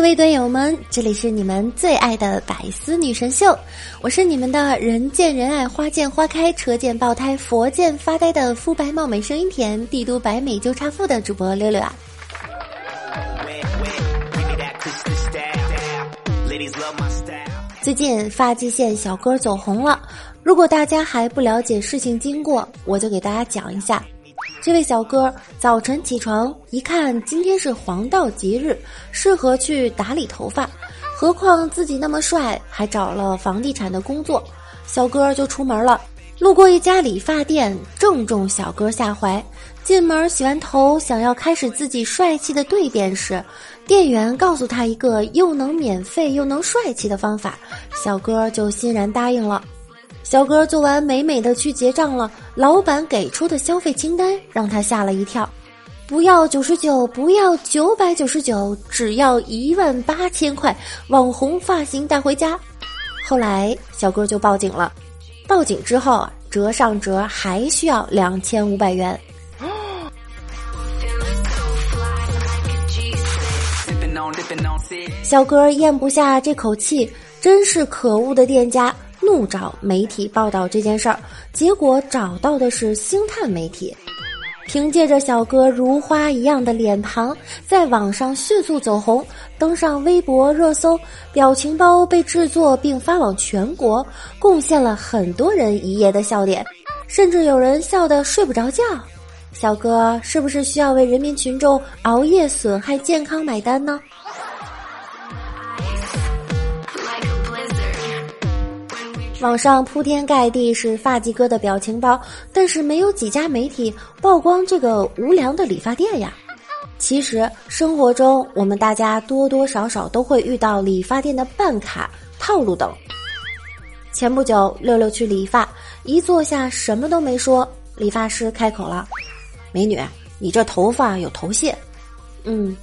各位队友们，这里是你们最爱的百思女神秀，我是你们的人见人爱、花见花开、车见爆胎、佛见发呆的肤白貌美、声音甜、帝都白美就差富的主播六六啊。最近发际线小哥走红了，如果大家还不了解事情经过，我就给大家讲一下。这位小哥早晨起床一看，今天是黄道吉日，适合去打理头发。何况自己那么帅，还找了房地产的工作，小哥就出门了。路过一家理发店，正中小哥下怀。进门洗完头，想要开始自己帅气的蜕变时，店员告诉他一个又能免费又能帅气的方法，小哥就欣然答应了。小哥做完美美的去结账了，老板给出的消费清单让他吓了一跳，不要九十九，不要九百九十九，只要一万八千块，网红发型带回家。后来小哥就报警了，报警之后啊，折上折还需要两千五百元。小哥咽不下这口气，真是可恶的店家。怒找媒体报道这件事儿，结果找到的是星探媒体。凭借着小哥如花一样的脸庞，在网上迅速走红，登上微博热搜，表情包被制作并发往全国，贡献了很多人一夜的笑点，甚至有人笑得睡不着觉。小哥是不是需要为人民群众熬夜损害健康买单呢？网上铺天盖地是发髻哥的表情包，但是没有几家媒体曝光这个无良的理发店呀。其实生活中我们大家多多少少都会遇到理发店的办卡套路等。前不久六六去理发，一坐下什么都没说，理发师开口了：“美女，你这头发有头屑。”“嗯，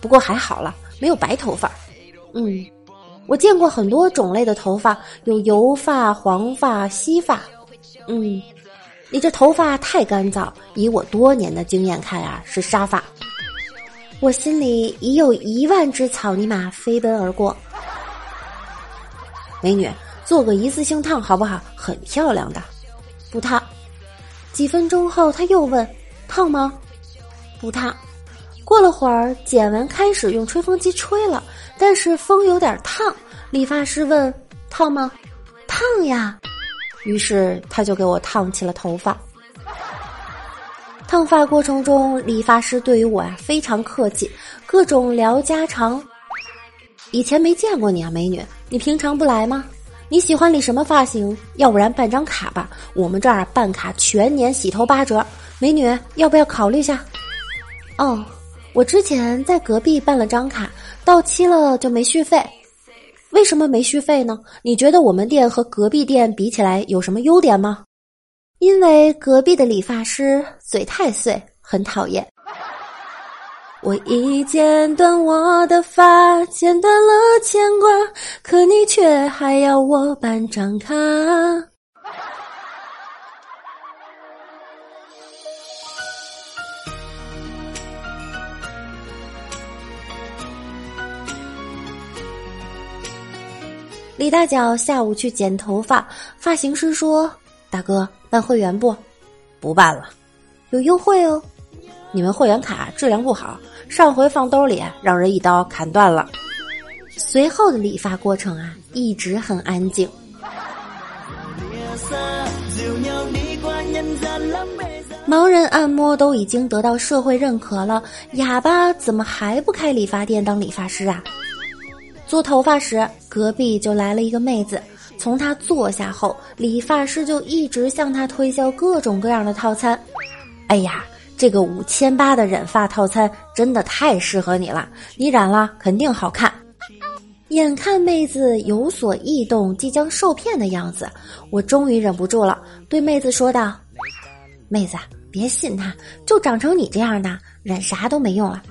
不过还好了，没有白头发。”“嗯。”我见过很多种类的头发，有油发、黄发、稀发。嗯，你这头发太干燥，以我多年的经验看啊，是沙发。我心里已有一万只草泥马飞奔而过。美女，做个一次性烫好不好？很漂亮的。不烫。几分钟后，他又问：烫吗？不烫。过了会儿，剪完开始用吹风机吹了，但是风有点烫。理发师问：“烫吗？”“烫呀。”于是他就给我烫起了头发。烫发过程中，理发师对于我呀非常客气，各种聊家常。以前没见过你啊，美女，你平常不来吗？你喜欢理什么发型？要不然办张卡吧，我们这儿办卡全年洗头八折。美女，要不要考虑一下？哦。我之前在隔壁办了张卡，到期了就没续费。为什么没续费呢？你觉得我们店和隔壁店比起来有什么优点吗？因为隔壁的理发师嘴太碎，很讨厌。我已剪断我的发，剪断了牵挂，可你却还要我办张卡。李大脚下午去剪头发，发型师说：“大哥，办会员不？不办了，有优惠哦。你们会员卡质量不好，上回放兜里让人一刀砍断了。”随后的理发过程啊，一直很安静。盲人按摩都已经得到社会认可了，哑巴怎么还不开理发店当理发师啊？做头发时，隔壁就来了一个妹子。从她坐下后，理发师就一直向她推销各种各样的套餐。哎呀，这个五千八的染发套餐真的太适合你了，你染了肯定好看。眼看妹子有所异动，即将受骗的样子，我终于忍不住了，对妹子说道：“妹子，别信他，就长成你这样的，染啥都没用了。”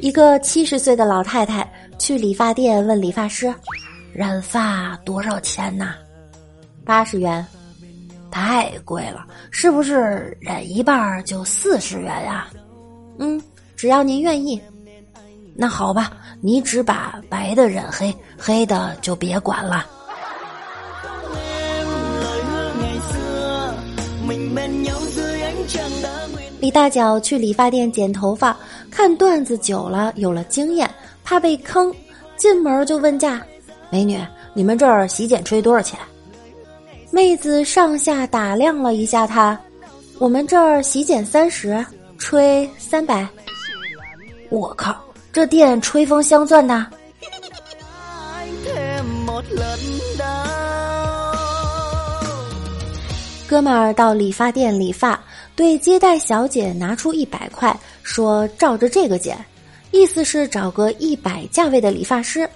一个七十岁的老太太去理发店问理发师：“染发多少钱呐？”八十元。太贵了，是不是染一半就四十元呀？嗯，只要您愿意。那好吧，你只把白的染黑，黑的就别管了。李大脚去理发店剪头发，看段子久了，有了经验，怕被坑，进门就问价：“美女，你们这儿洗剪吹多少钱？”妹子上下打量了一下他，我们这儿洗剪三十，吹三百。我靠，这店吹风镶钻的。哥们儿到理发店理发，对接待小姐拿出一百块，说照着这个剪，意思是找个一百价位的理发师。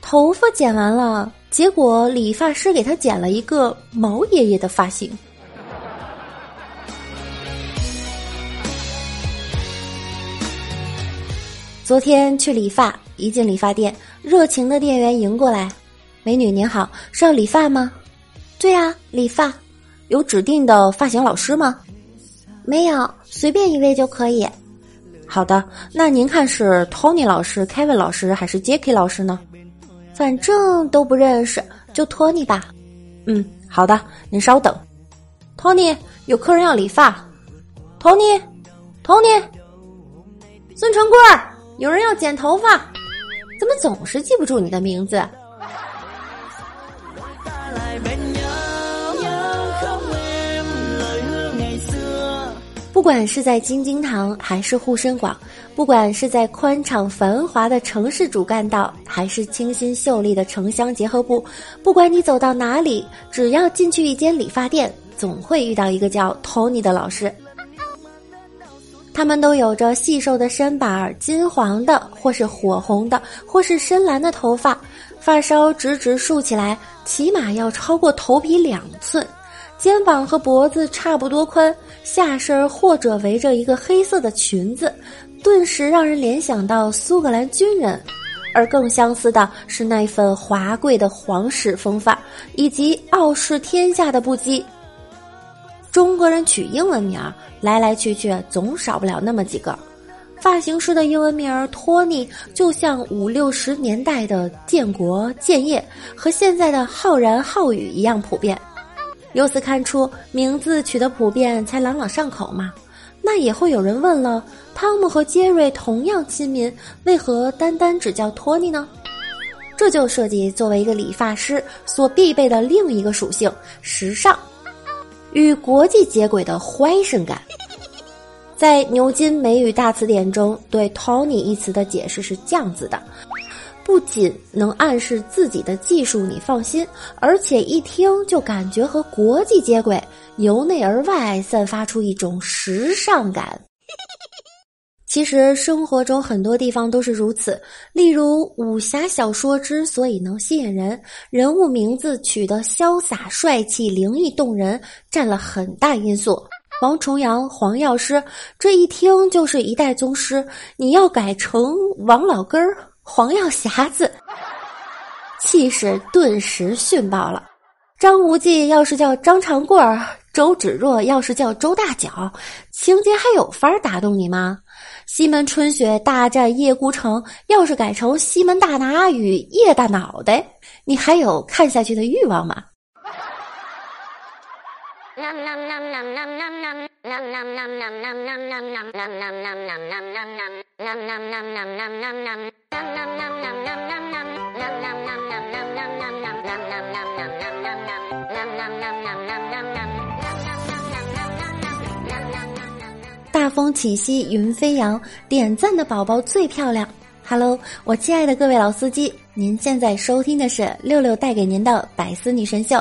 头发剪完了。结果理发师给他剪了一个毛爷爷的发型。昨天去理发，一进理发店，热情的店员迎过来：“美女您好，是要理发吗？”“对啊，理发。”“有指定的发型老师吗？”“没有，随便一位就可以。”“好的，那您看是 Tony 老师、Kevin 老师还是 Jacky 老师呢？”反正都不认识，就托你吧。嗯，好的，您稍等。Tony，，有客人要理发。Tony，Tony，，孙成贵，有人要剪头发。怎么总是记不住你的名字？不管是在京津塘还是沪深广，不管是在宽敞繁华的城市主干道，还是清新秀丽的城乡结合部，不管你走到哪里，只要进去一间理发店，总会遇到一个叫 Tony 的老师。他们都有着细瘦的身板、金黄的，或是火红的，或是深蓝的头发，发梢直直竖起来，起码要超过头皮两寸。肩膀和脖子差不多宽，下身或者围着一个黑色的裙子，顿时让人联想到苏格兰军人。而更相似的是那份华贵的皇室风范，以及傲视天下的不羁。中国人取英文名儿，来来去去总少不了那么几个。发型师的英文名儿托尼，就像五六十年代的建国建业和现在的浩然浩宇一样普遍。由此看出，名字取得普遍才朗朗上口嘛。那也会有人问了：汤姆和杰瑞同样亲民，为何单单只叫托尼呢？这就涉及作为一个理发师所必备的另一个属性——时尚，与国际接轨的怀生感。在牛津美语大词典中，对 “Tony” 一词的解释是这样子的。不仅能暗示自己的技术你放心，而且一听就感觉和国际接轨，由内而外散发出一种时尚感。其实生活中很多地方都是如此，例如武侠小说之所以能吸引人，人物名字取得潇洒帅气、灵异动人，占了很大因素。王重阳、黄药师，这一听就是一代宗师，你要改成王老根儿。黄药匣子，气势顿时逊爆了。张无忌要是叫张长贵儿，周芷若要是叫周大脚，情节还有法儿打动你吗？西门春雪大战叶孤城，要是改成西门大拿与叶大脑袋，你还有看下去的欲望吗？大风起兮云飞扬，点赞的宝宝最漂亮。Hello，我亲爱的各位老司机，您现在收听的是六六带给您的百思女神秀。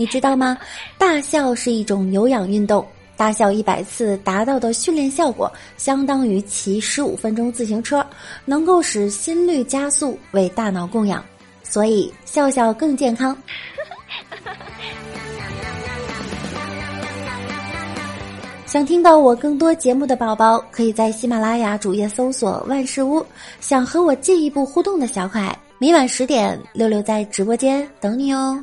你知道吗？大笑是一种有氧运动，大笑一百次达到的训练效果，相当于骑十五分钟自行车，能够使心率加速，为大脑供氧，所以笑笑更健康。想听到我更多节目的宝宝，可以在喜马拉雅主页搜索“万事屋”。想和我进一步互动的小可爱，每晚十点，六六在直播间等你哦。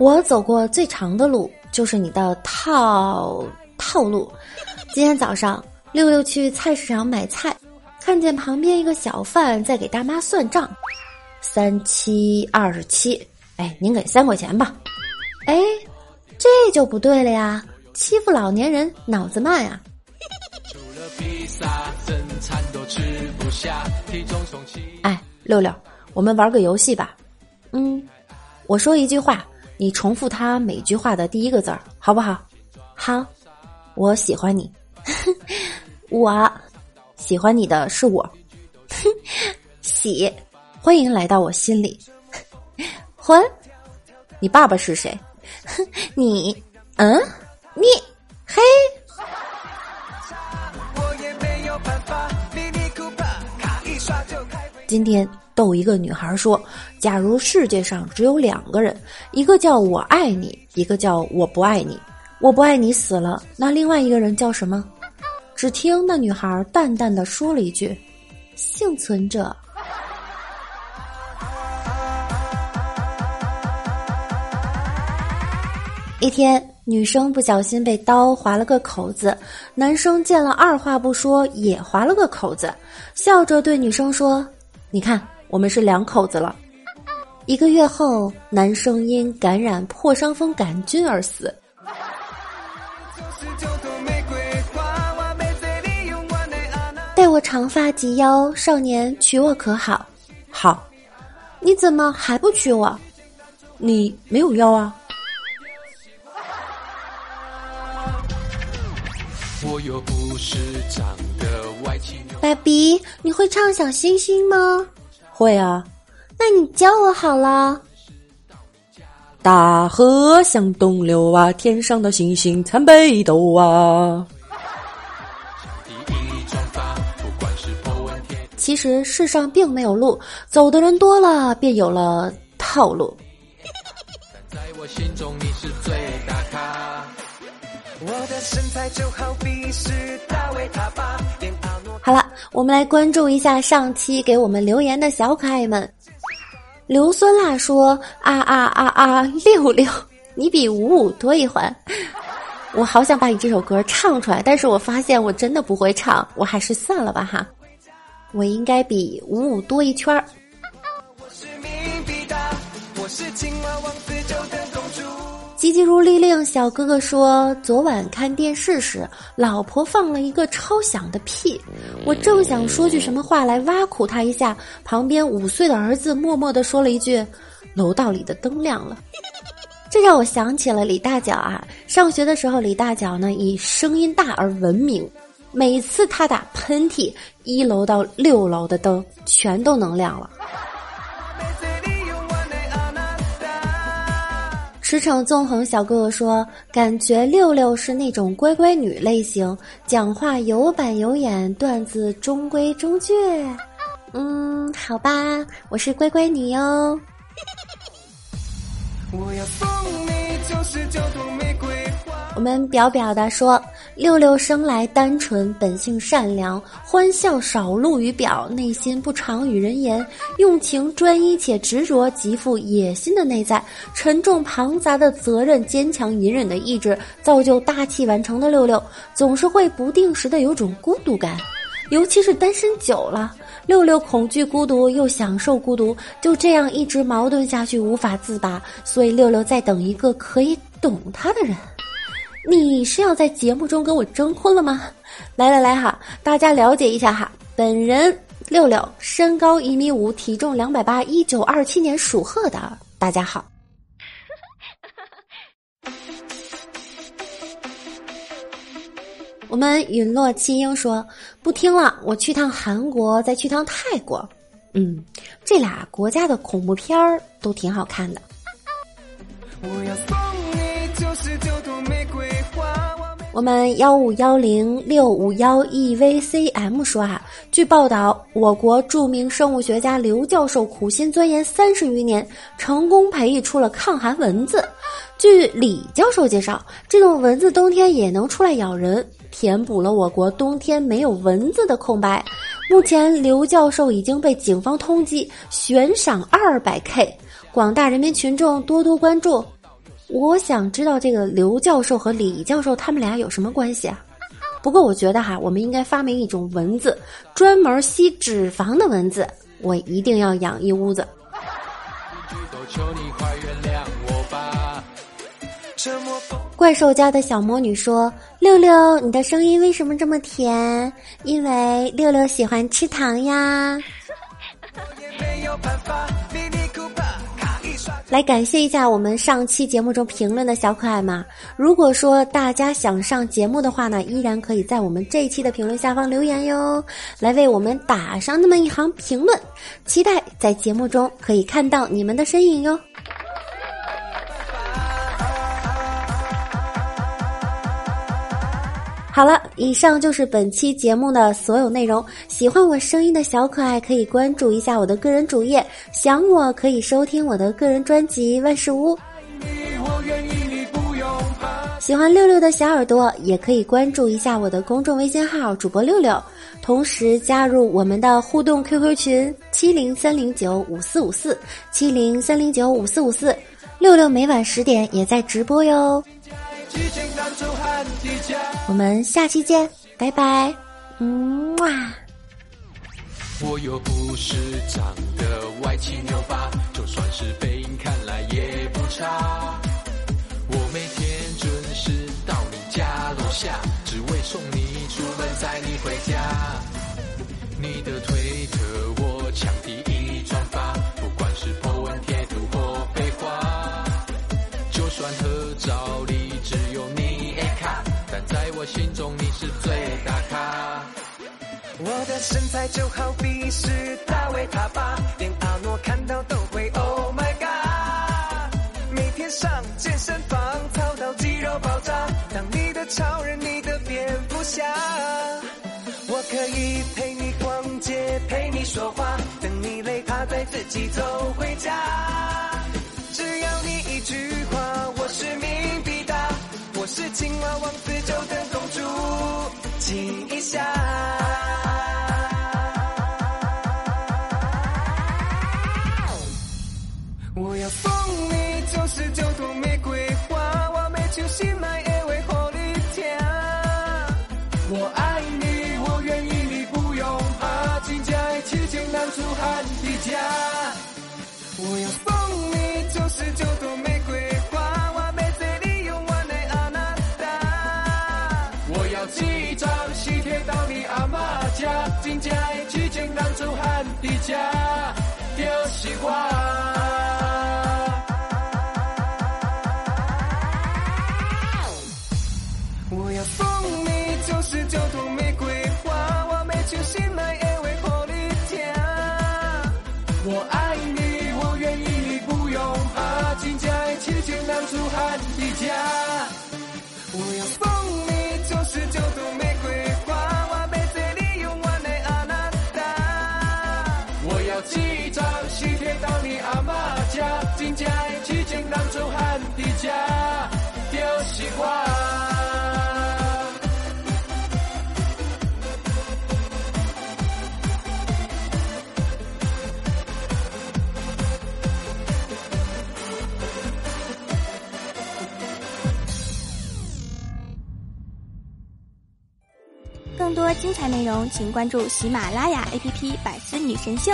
我走过最长的路，就是你的套套路。今天早上，六六去菜市场买菜，看见旁边一个小贩在给大妈算账，三七二十七，哎，您给三块钱吧。哎，这就不对了呀，欺负老年人，脑子慢呀。哎，六六，我们玩个游戏吧。嗯，我说一句话。你重复他每句话的第一个字儿，好不好？好，我喜欢你，我喜欢你的是我，喜，欢迎来到我心里，欢，你爸爸是谁？你，嗯，你，嘿。今天。逗一个女孩说：“假如世界上只有两个人，一个叫我爱你，一个叫我不爱你。我不爱你死了，那另外一个人叫什么？”只听那女孩淡淡的说了一句：“幸存者。”一天，女生不小心被刀划了个口子，男生见了二话不说也划了个口子，笑着对女生说：“你看。”我们是两口子了。一个月后，男生因感染破伤风杆菌而死。我长发及腰，少年娶我可好？好。你怎么还不娶我？你没有腰啊。爸比，你会唱小星星吗？会啊，那你教我好了。大河向东流啊，天上的星星参北斗啊。其实世上并没有路，走的人多了，便有了套路。好了，我们来关注一下上期给我们留言的小可爱们。硫酸辣说：“啊啊啊啊，六六，你比五五多一环。”我好想把你这首歌唱出来，但是我发现我真的不会唱，我还是算了吧哈。我应该比五五多一圈儿。急急如律令，小哥哥说：“昨晚看电视时，老婆放了一个超响的屁，我正想说句什么话来挖苦他一下，旁边五岁的儿子默默的说了一句：‘楼道里的灯亮了。’这让我想起了李大脚啊！上学的时候，李大脚呢以声音大而闻名，每次他打喷嚏，一楼到六楼的灯全都能亮了。”驰骋纵横小哥哥说：“感觉六六是那种乖乖女类型，讲话有板有眼，段子中规中矩。”嗯，好吧，我是乖乖女哟。我要送你我们表表的说，六六生来单纯，本性善良，欢笑少露于表，内心不常与人言，用情专一且执着，极富野心的内在，沉重庞杂的责任，坚强隐忍的意志，造就大器晚成的六六，总是会不定时的有种孤独感，尤其是单身久了，六六恐惧孤独又享受孤独，就这样一直矛盾下去，无法自拔，所以六六在等一个可以。懂他的人。你是要在节目中跟我征婚了吗？来来来哈，大家了解一下哈，本人六六，身高一米五，体重两百八，一九二七年属鹤的。大家好。我们陨落七英说不听了，我去趟韩国，再去趟泰国。嗯，这俩国家的恐怖片儿都挺好看的。我们幺五幺零六五幺 evcm 说啊，据报道，我国著名生物学家刘教授苦心钻研三十余年，成功培育出了抗寒蚊子。据李教授介绍，这种蚊子冬天也能出来咬人，填补了我国冬天没有蚊子的空白。目前，刘教授已经被警方通缉，悬赏二百 K，广大人民群众多多关注。我想知道这个刘教授和李教授他们俩有什么关系啊？不过我觉得哈，我们应该发明一种蚊子，专门吸脂肪的蚊子，我一定要养一屋子。怪兽家的小魔女说：“六六，你的声音为什么这么甜？因为六六喜欢吃糖呀。”来感谢一下我们上期节目中评论的小可爱们。如果说大家想上节目的话呢，依然可以在我们这一期的评论下方留言哟，来为我们打上那么一行评论。期待在节目中可以看到你们的身影哟。好了，以上就是本期节目的所有内容。喜欢我声音的小可爱可以关注一下我的个人主页，想我可以收听我的个人专辑《万事屋》。喜欢六六的小耳朵也可以关注一下我的公众微信号主播六六，同时加入我们的互动 QQ 群七零三零九五四五四七零三零九五四五四，六六每晚十点也在直播哟。我们下期见，拜拜，嗯哇。我又不是长得歪七扭八，就算是背影看来也不差。我每天准时到你家楼下，只为送你出门，载你回家。你的推特我抢第身材就好比是大卫他爸，连阿诺看到都会 Oh my God，每天上健身房操到肌肉爆炸，当你的超人，你的蝙蝠侠，我可以陪你逛街，陪你说话，等你累趴再自己走回家，只要你一句话，我是命必达，我是青蛙王子就等。亲一下，我要真正的痴情男子汉的家，就是。我请关注喜马拉雅 APP《百思女神秀》。